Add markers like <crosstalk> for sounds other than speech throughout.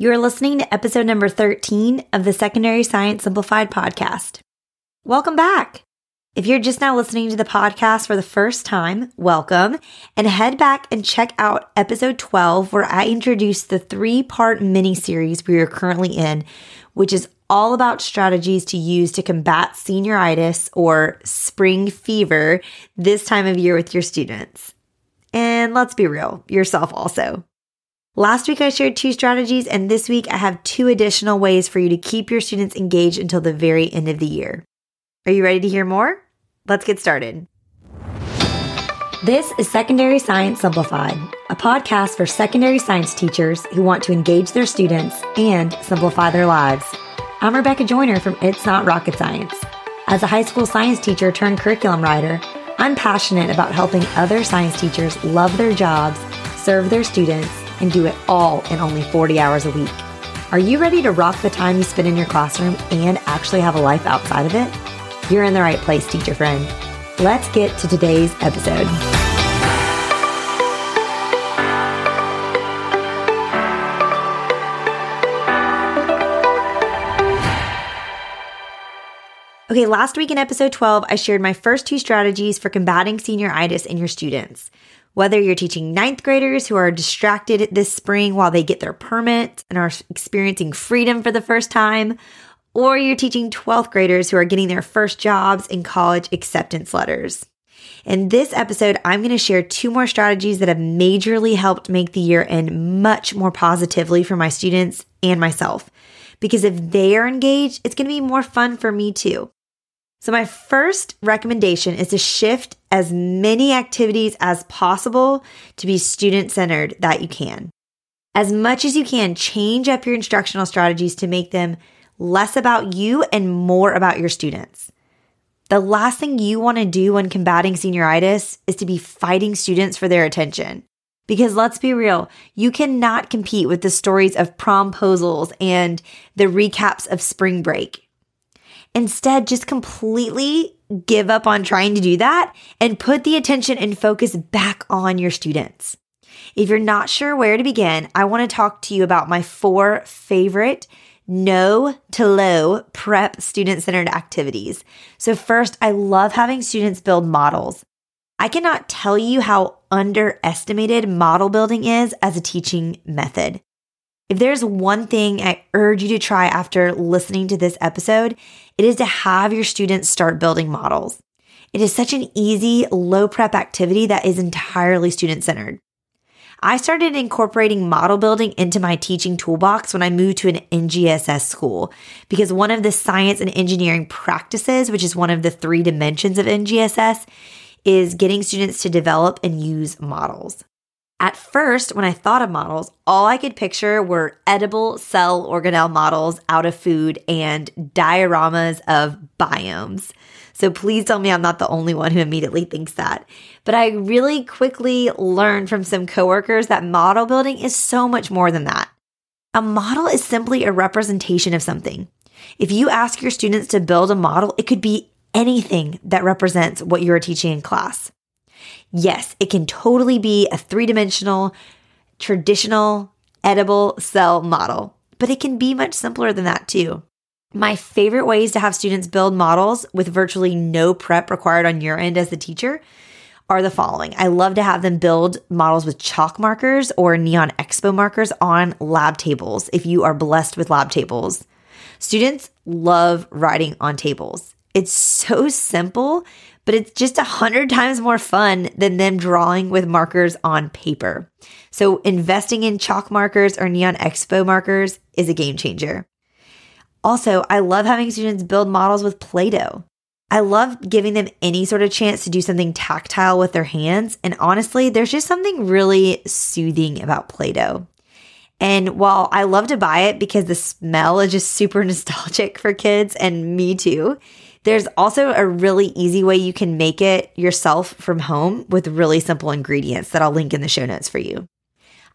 You are listening to episode number 13 of the Secondary Science Simplified podcast. Welcome back. If you're just now listening to the podcast for the first time, welcome and head back and check out episode 12 where I introduce the three part mini series we are currently in, which is all about strategies to use to combat senioritis or spring fever this time of year with your students. And let's be real, yourself also. Last week, I shared two strategies, and this week, I have two additional ways for you to keep your students engaged until the very end of the year. Are you ready to hear more? Let's get started. This is Secondary Science Simplified, a podcast for secondary science teachers who want to engage their students and simplify their lives. I'm Rebecca Joyner from It's Not Rocket Science. As a high school science teacher turned curriculum writer, I'm passionate about helping other science teachers love their jobs, serve their students, and do it all in only 40 hours a week. Are you ready to rock the time you spend in your classroom and actually have a life outside of it? You're in the right place, teacher friend. Let's get to today's episode. Okay, last week in episode 12, I shared my first two strategies for combating senioritis in your students. Whether you're teaching ninth graders who are distracted this spring while they get their permit and are experiencing freedom for the first time, or you're teaching 12th graders who are getting their first jobs and college acceptance letters. In this episode, I'm going to share two more strategies that have majorly helped make the year end much more positively for my students and myself. Because if they are engaged, it's going to be more fun for me too. So, my first recommendation is to shift as many activities as possible to be student centered that you can. As much as you can, change up your instructional strategies to make them less about you and more about your students. The last thing you want to do when combating senioritis is to be fighting students for their attention. Because let's be real, you cannot compete with the stories of promposals and the recaps of spring break. Instead, just completely give up on trying to do that and put the attention and focus back on your students. If you're not sure where to begin, I want to talk to you about my four favorite no to low prep student centered activities. So, first, I love having students build models. I cannot tell you how underestimated model building is as a teaching method. If there's one thing I urge you to try after listening to this episode, it is to have your students start building models. It is such an easy, low prep activity that is entirely student centered. I started incorporating model building into my teaching toolbox when I moved to an NGSS school because one of the science and engineering practices, which is one of the three dimensions of NGSS, is getting students to develop and use models. At first, when I thought of models, all I could picture were edible cell organelle models out of food and dioramas of biomes. So please tell me I'm not the only one who immediately thinks that. But I really quickly learned from some coworkers that model building is so much more than that. A model is simply a representation of something. If you ask your students to build a model, it could be anything that represents what you are teaching in class. Yes, it can totally be a three dimensional, traditional, edible cell model, but it can be much simpler than that too. My favorite ways to have students build models with virtually no prep required on your end as the teacher are the following. I love to have them build models with chalk markers or neon expo markers on lab tables if you are blessed with lab tables. Students love writing on tables. It's so simple, but it's just a hundred times more fun than them drawing with markers on paper. So investing in chalk markers or neon expo markers is a game changer. Also, I love having students build models with Play Doh. I love giving them any sort of chance to do something tactile with their hands. And honestly, there's just something really soothing about Play Doh. And while I love to buy it because the smell is just super <laughs> nostalgic for kids and me too, there's also a really easy way you can make it yourself from home with really simple ingredients that I'll link in the show notes for you.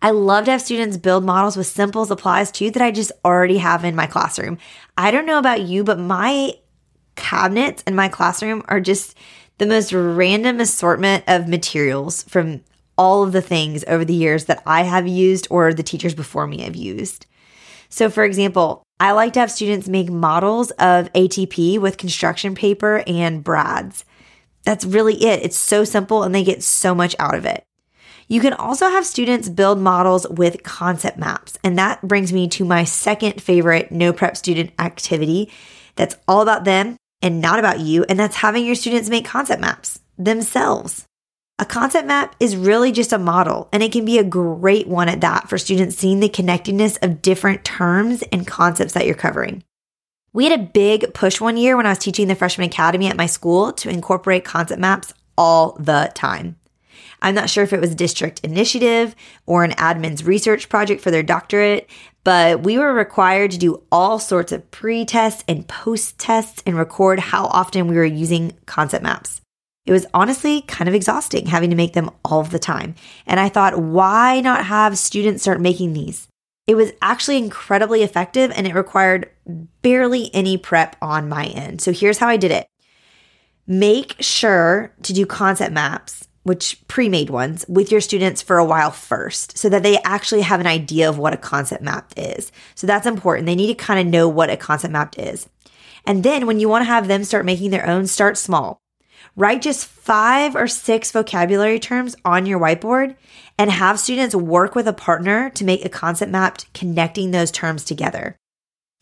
I love to have students build models with simple supplies too that I just already have in my classroom. I don't know about you, but my cabinets in my classroom are just the most random assortment of materials from all of the things over the years that I have used or the teachers before me have used. So, for example, I like to have students make models of ATP with construction paper and brads. That's really it. It's so simple and they get so much out of it. You can also have students build models with concept maps. And that brings me to my second favorite no prep student activity that's all about them and not about you. And that's having your students make concept maps themselves. A concept map is really just a model, and it can be a great one at that for students seeing the connectedness of different terms and concepts that you're covering. We had a big push one year when I was teaching the freshman academy at my school to incorporate concept maps all the time. I'm not sure if it was a district initiative or an admin's research project for their doctorate, but we were required to do all sorts of pre tests and post tests and record how often we were using concept maps. It was honestly kind of exhausting having to make them all the time. And I thought, why not have students start making these? It was actually incredibly effective and it required barely any prep on my end. So here's how I did it make sure to do concept maps, which pre made ones, with your students for a while first so that they actually have an idea of what a concept map is. So that's important. They need to kind of know what a concept map is. And then when you want to have them start making their own, start small. Write just five or six vocabulary terms on your whiteboard and have students work with a partner to make a concept map connecting those terms together.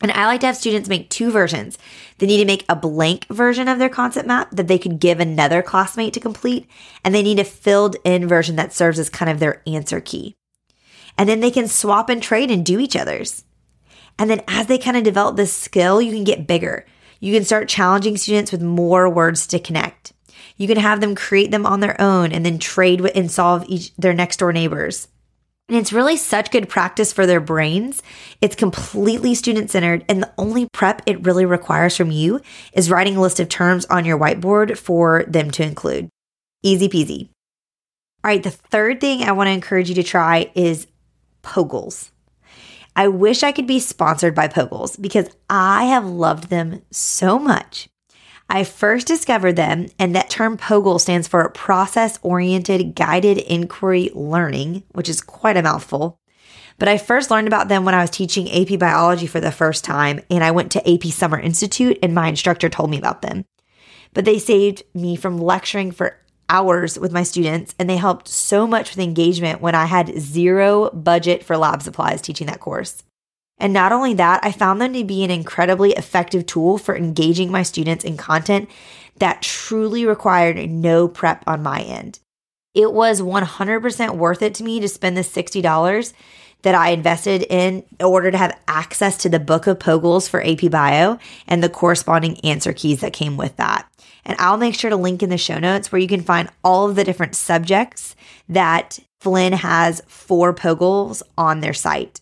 And I like to have students make two versions. They need to make a blank version of their concept map that they could give another classmate to complete, and they need a filled in version that serves as kind of their answer key. And then they can swap and trade and do each other's. And then as they kind of develop this skill, you can get bigger. You can start challenging students with more words to connect. You can have them create them on their own and then trade with and solve each their next door neighbors. And it's really such good practice for their brains. It's completely student centered. And the only prep it really requires from you is writing a list of terms on your whiteboard for them to include. Easy peasy. All right, the third thing I want to encourage you to try is POGILs. I wish I could be sponsored by POGILs because I have loved them so much. I first discovered them, and that term POGIL stands for Process Oriented Guided Inquiry Learning, which is quite a mouthful. But I first learned about them when I was teaching AP biology for the first time, and I went to AP Summer Institute, and my instructor told me about them. But they saved me from lecturing for hours with my students, and they helped so much with engagement when I had zero budget for lab supplies teaching that course. And not only that, I found them to be an incredibly effective tool for engaging my students in content that truly required no prep on my end. It was 100% worth it to me to spend the $60 that I invested in order to have access to the book of POGILs for AP Bio and the corresponding answer keys that came with that. And I'll make sure to link in the show notes where you can find all of the different subjects that Flinn has for POGILs on their site.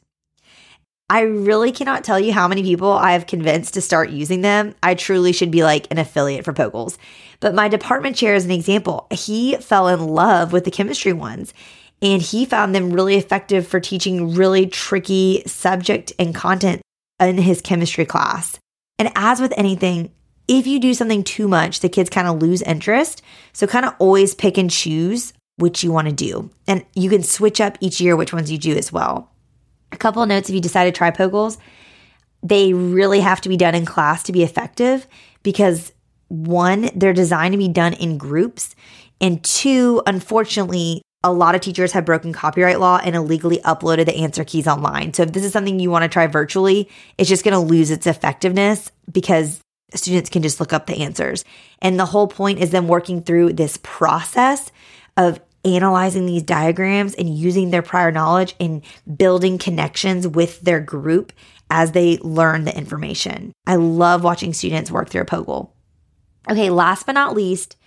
I really cannot tell you how many people I have convinced to start using them. I truly should be like an affiliate for POGILs. But my department chair is an example. He fell in love with the chemistry ones and he found them really effective for teaching really tricky subject and content in his chemistry class. And as with anything, if you do something too much, the kids kind of lose interest. So kind of always pick and choose which you want to do. And you can switch up each year which ones you do as well. A couple of notes if you decide to try POGILs, they really have to be done in class to be effective because one, they're designed to be done in groups. And two, unfortunately, a lot of teachers have broken copyright law and illegally uploaded the answer keys online. So if this is something you want to try virtually, it's just going to lose its effectiveness because students can just look up the answers. And the whole point is them working through this process of analyzing these diagrams and using their prior knowledge and building connections with their group as they learn the information. I love watching students work through a POGIL. Okay, last but not least,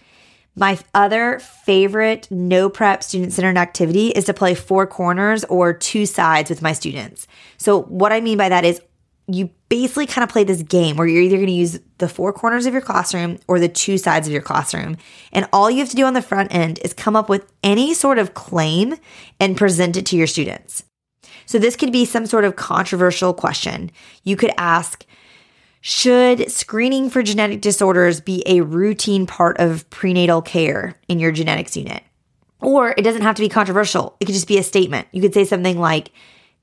my other favorite no prep student centered activity is to play four corners or two sides with my students. So, what I mean by that is you basically kind of play this game where you're either going to use the four corners of your classroom or the two sides of your classroom. And all you have to do on the front end is come up with any sort of claim and present it to your students. So this could be some sort of controversial question. You could ask, should screening for genetic disorders be a routine part of prenatal care in your genetics unit? Or it doesn't have to be controversial. It could just be a statement. You could say something like,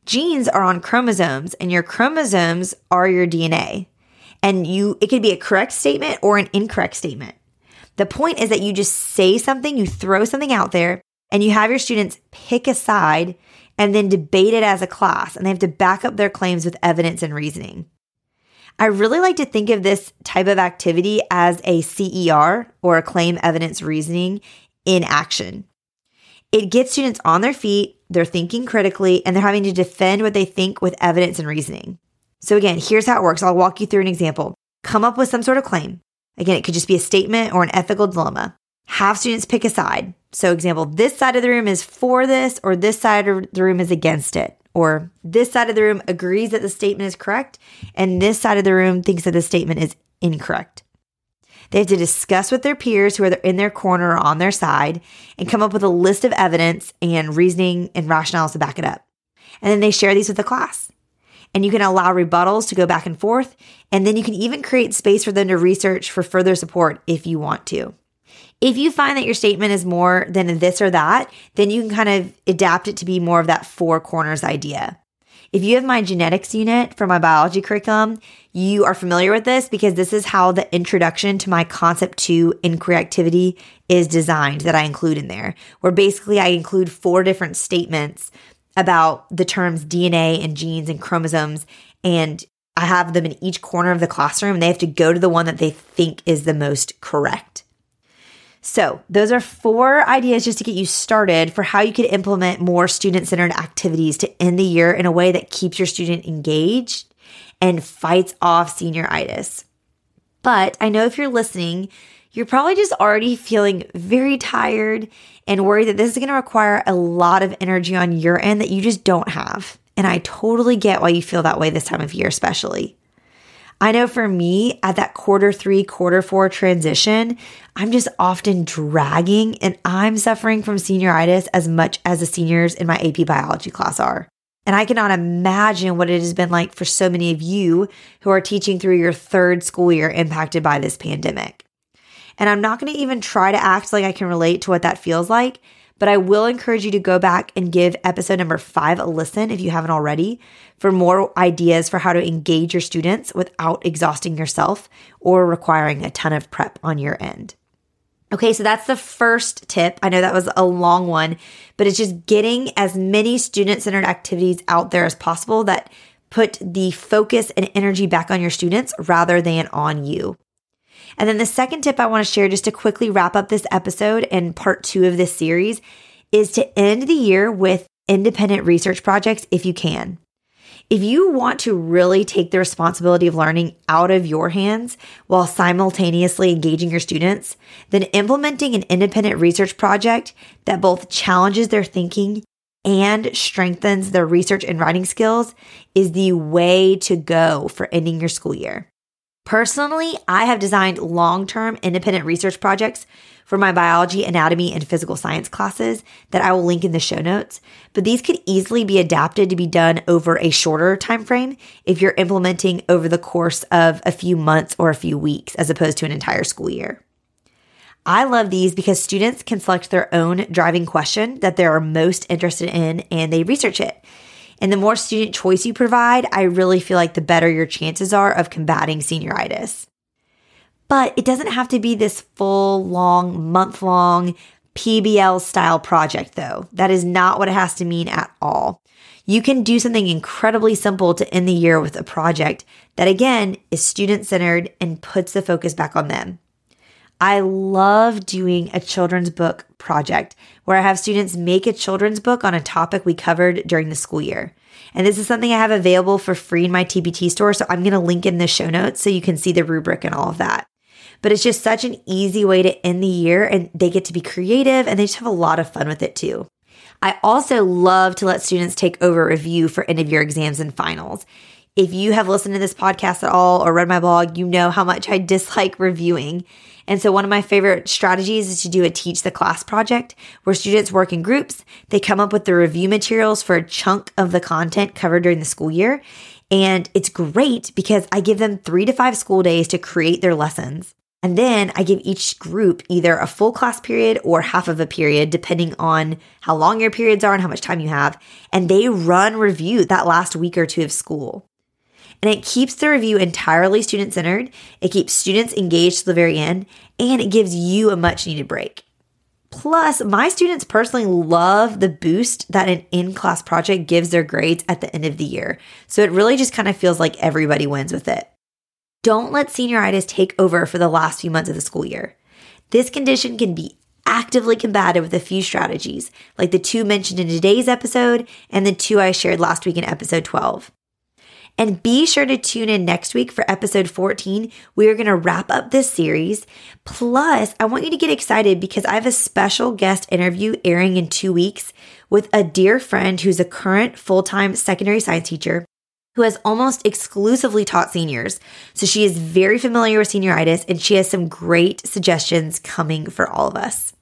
Genes are on chromosomes and your chromosomes are your DNA. And you it could be a correct statement or an incorrect statement. The point is that you just say something, you throw something out there, and you have your students pick a side and then debate it as a class, and they have to back up their claims with evidence and reasoning. I really like to think of this type of activity as a CER or a claim evidence reasoning in action. It gets students on their feet, they're thinking critically, and they're having to defend what they think with evidence and reasoning. So, again, here's how it works. I'll walk you through an example. Come up with some sort of claim. Again, it could just be a statement or an ethical dilemma. Have students pick a side. So, example, this side of the room is for this, or this side of the room is against it, or this side of the room agrees that the statement is correct, and this side of the room thinks that the statement is incorrect. They have to discuss with their peers who are in their corner or on their side and come up with a list of evidence and reasoning and rationales to back it up. And then they share these with the class. And you can allow rebuttals to go back and forth. And then you can even create space for them to research for further support if you want to. If you find that your statement is more than this or that, then you can kind of adapt it to be more of that four corners idea. If you have my genetics unit for my biology curriculum, you are familiar with this because this is how the introduction to my concept two inquiry activity is designed that I include in there, where basically I include four different statements about the terms DNA and genes and chromosomes. And I have them in each corner of the classroom. And they have to go to the one that they think is the most correct. So, those are four ideas just to get you started for how you could implement more student centered activities to end the year in a way that keeps your student engaged and fights off senioritis. But I know if you're listening, you're probably just already feeling very tired and worried that this is going to require a lot of energy on your end that you just don't have. And I totally get why you feel that way this time of year, especially. I know for me at that quarter three, quarter four transition, I'm just often dragging and I'm suffering from senioritis as much as the seniors in my AP biology class are. And I cannot imagine what it has been like for so many of you who are teaching through your third school year impacted by this pandemic. And I'm not going to even try to act like I can relate to what that feels like but I will encourage you to go back and give episode number five a listen if you haven't already for more ideas for how to engage your students without exhausting yourself or requiring a ton of prep on your end. Okay, so that's the first tip. I know that was a long one, but it's just getting as many student centered activities out there as possible that put the focus and energy back on your students rather than on you. And then the second tip I want to share just to quickly wrap up this episode and part two of this series is to end the year with independent research projects if you can. If you want to really take the responsibility of learning out of your hands while simultaneously engaging your students, then implementing an independent research project that both challenges their thinking and strengthens their research and writing skills is the way to go for ending your school year. Personally, I have designed long term independent research projects for my biology, anatomy, and physical science classes that I will link in the show notes. But these could easily be adapted to be done over a shorter time frame if you're implementing over the course of a few months or a few weeks as opposed to an entire school year. I love these because students can select their own driving question that they are most interested in and they research it. And the more student choice you provide, I really feel like the better your chances are of combating senioritis. But it doesn't have to be this full, long, month long PBL style project, though. That is not what it has to mean at all. You can do something incredibly simple to end the year with a project that, again, is student centered and puts the focus back on them. I love doing a children's book project where I have students make a children's book on a topic we covered during the school year. And this is something I have available for free in my TPT store. So I'm going to link in the show notes so you can see the rubric and all of that. But it's just such an easy way to end the year and they get to be creative and they just have a lot of fun with it too. I also love to let students take over review for end of year exams and finals. If you have listened to this podcast at all or read my blog, you know how much I dislike reviewing. And so, one of my favorite strategies is to do a teach the class project where students work in groups. They come up with the review materials for a chunk of the content covered during the school year. And it's great because I give them three to five school days to create their lessons. And then I give each group either a full class period or half of a period, depending on how long your periods are and how much time you have. And they run review that last week or two of school. And it keeps the review entirely student centered. It keeps students engaged to the very end, and it gives you a much needed break. Plus, my students personally love the boost that an in class project gives their grades at the end of the year. So it really just kind of feels like everybody wins with it. Don't let senioritis take over for the last few months of the school year. This condition can be actively combated with a few strategies, like the two mentioned in today's episode and the two I shared last week in episode 12. And be sure to tune in next week for episode 14. We are going to wrap up this series. Plus, I want you to get excited because I have a special guest interview airing in two weeks with a dear friend who's a current full time secondary science teacher who has almost exclusively taught seniors. So she is very familiar with senioritis and she has some great suggestions coming for all of us.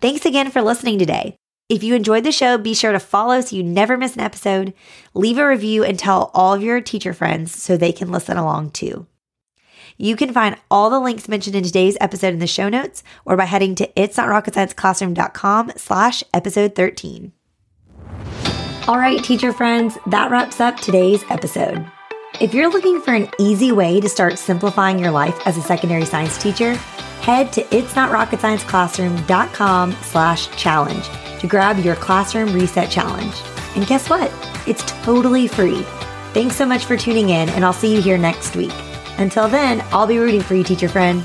Thanks again for listening today. If you enjoyed the show, be sure to follow so you never miss an episode. Leave a review and tell all of your teacher friends so they can listen along too. You can find all the links mentioned in today's episode in the show notes or by heading to it's not rocket slash episode 13. All right, teacher friends, that wraps up today's episode. If you're looking for an easy way to start simplifying your life as a secondary science teacher, head to itsnotrocketscienceclassroom.com slash challenge to grab your classroom reset challenge. And guess what? It's totally free. Thanks so much for tuning in, and I'll see you here next week. Until then, I'll be rooting for you, teacher friend.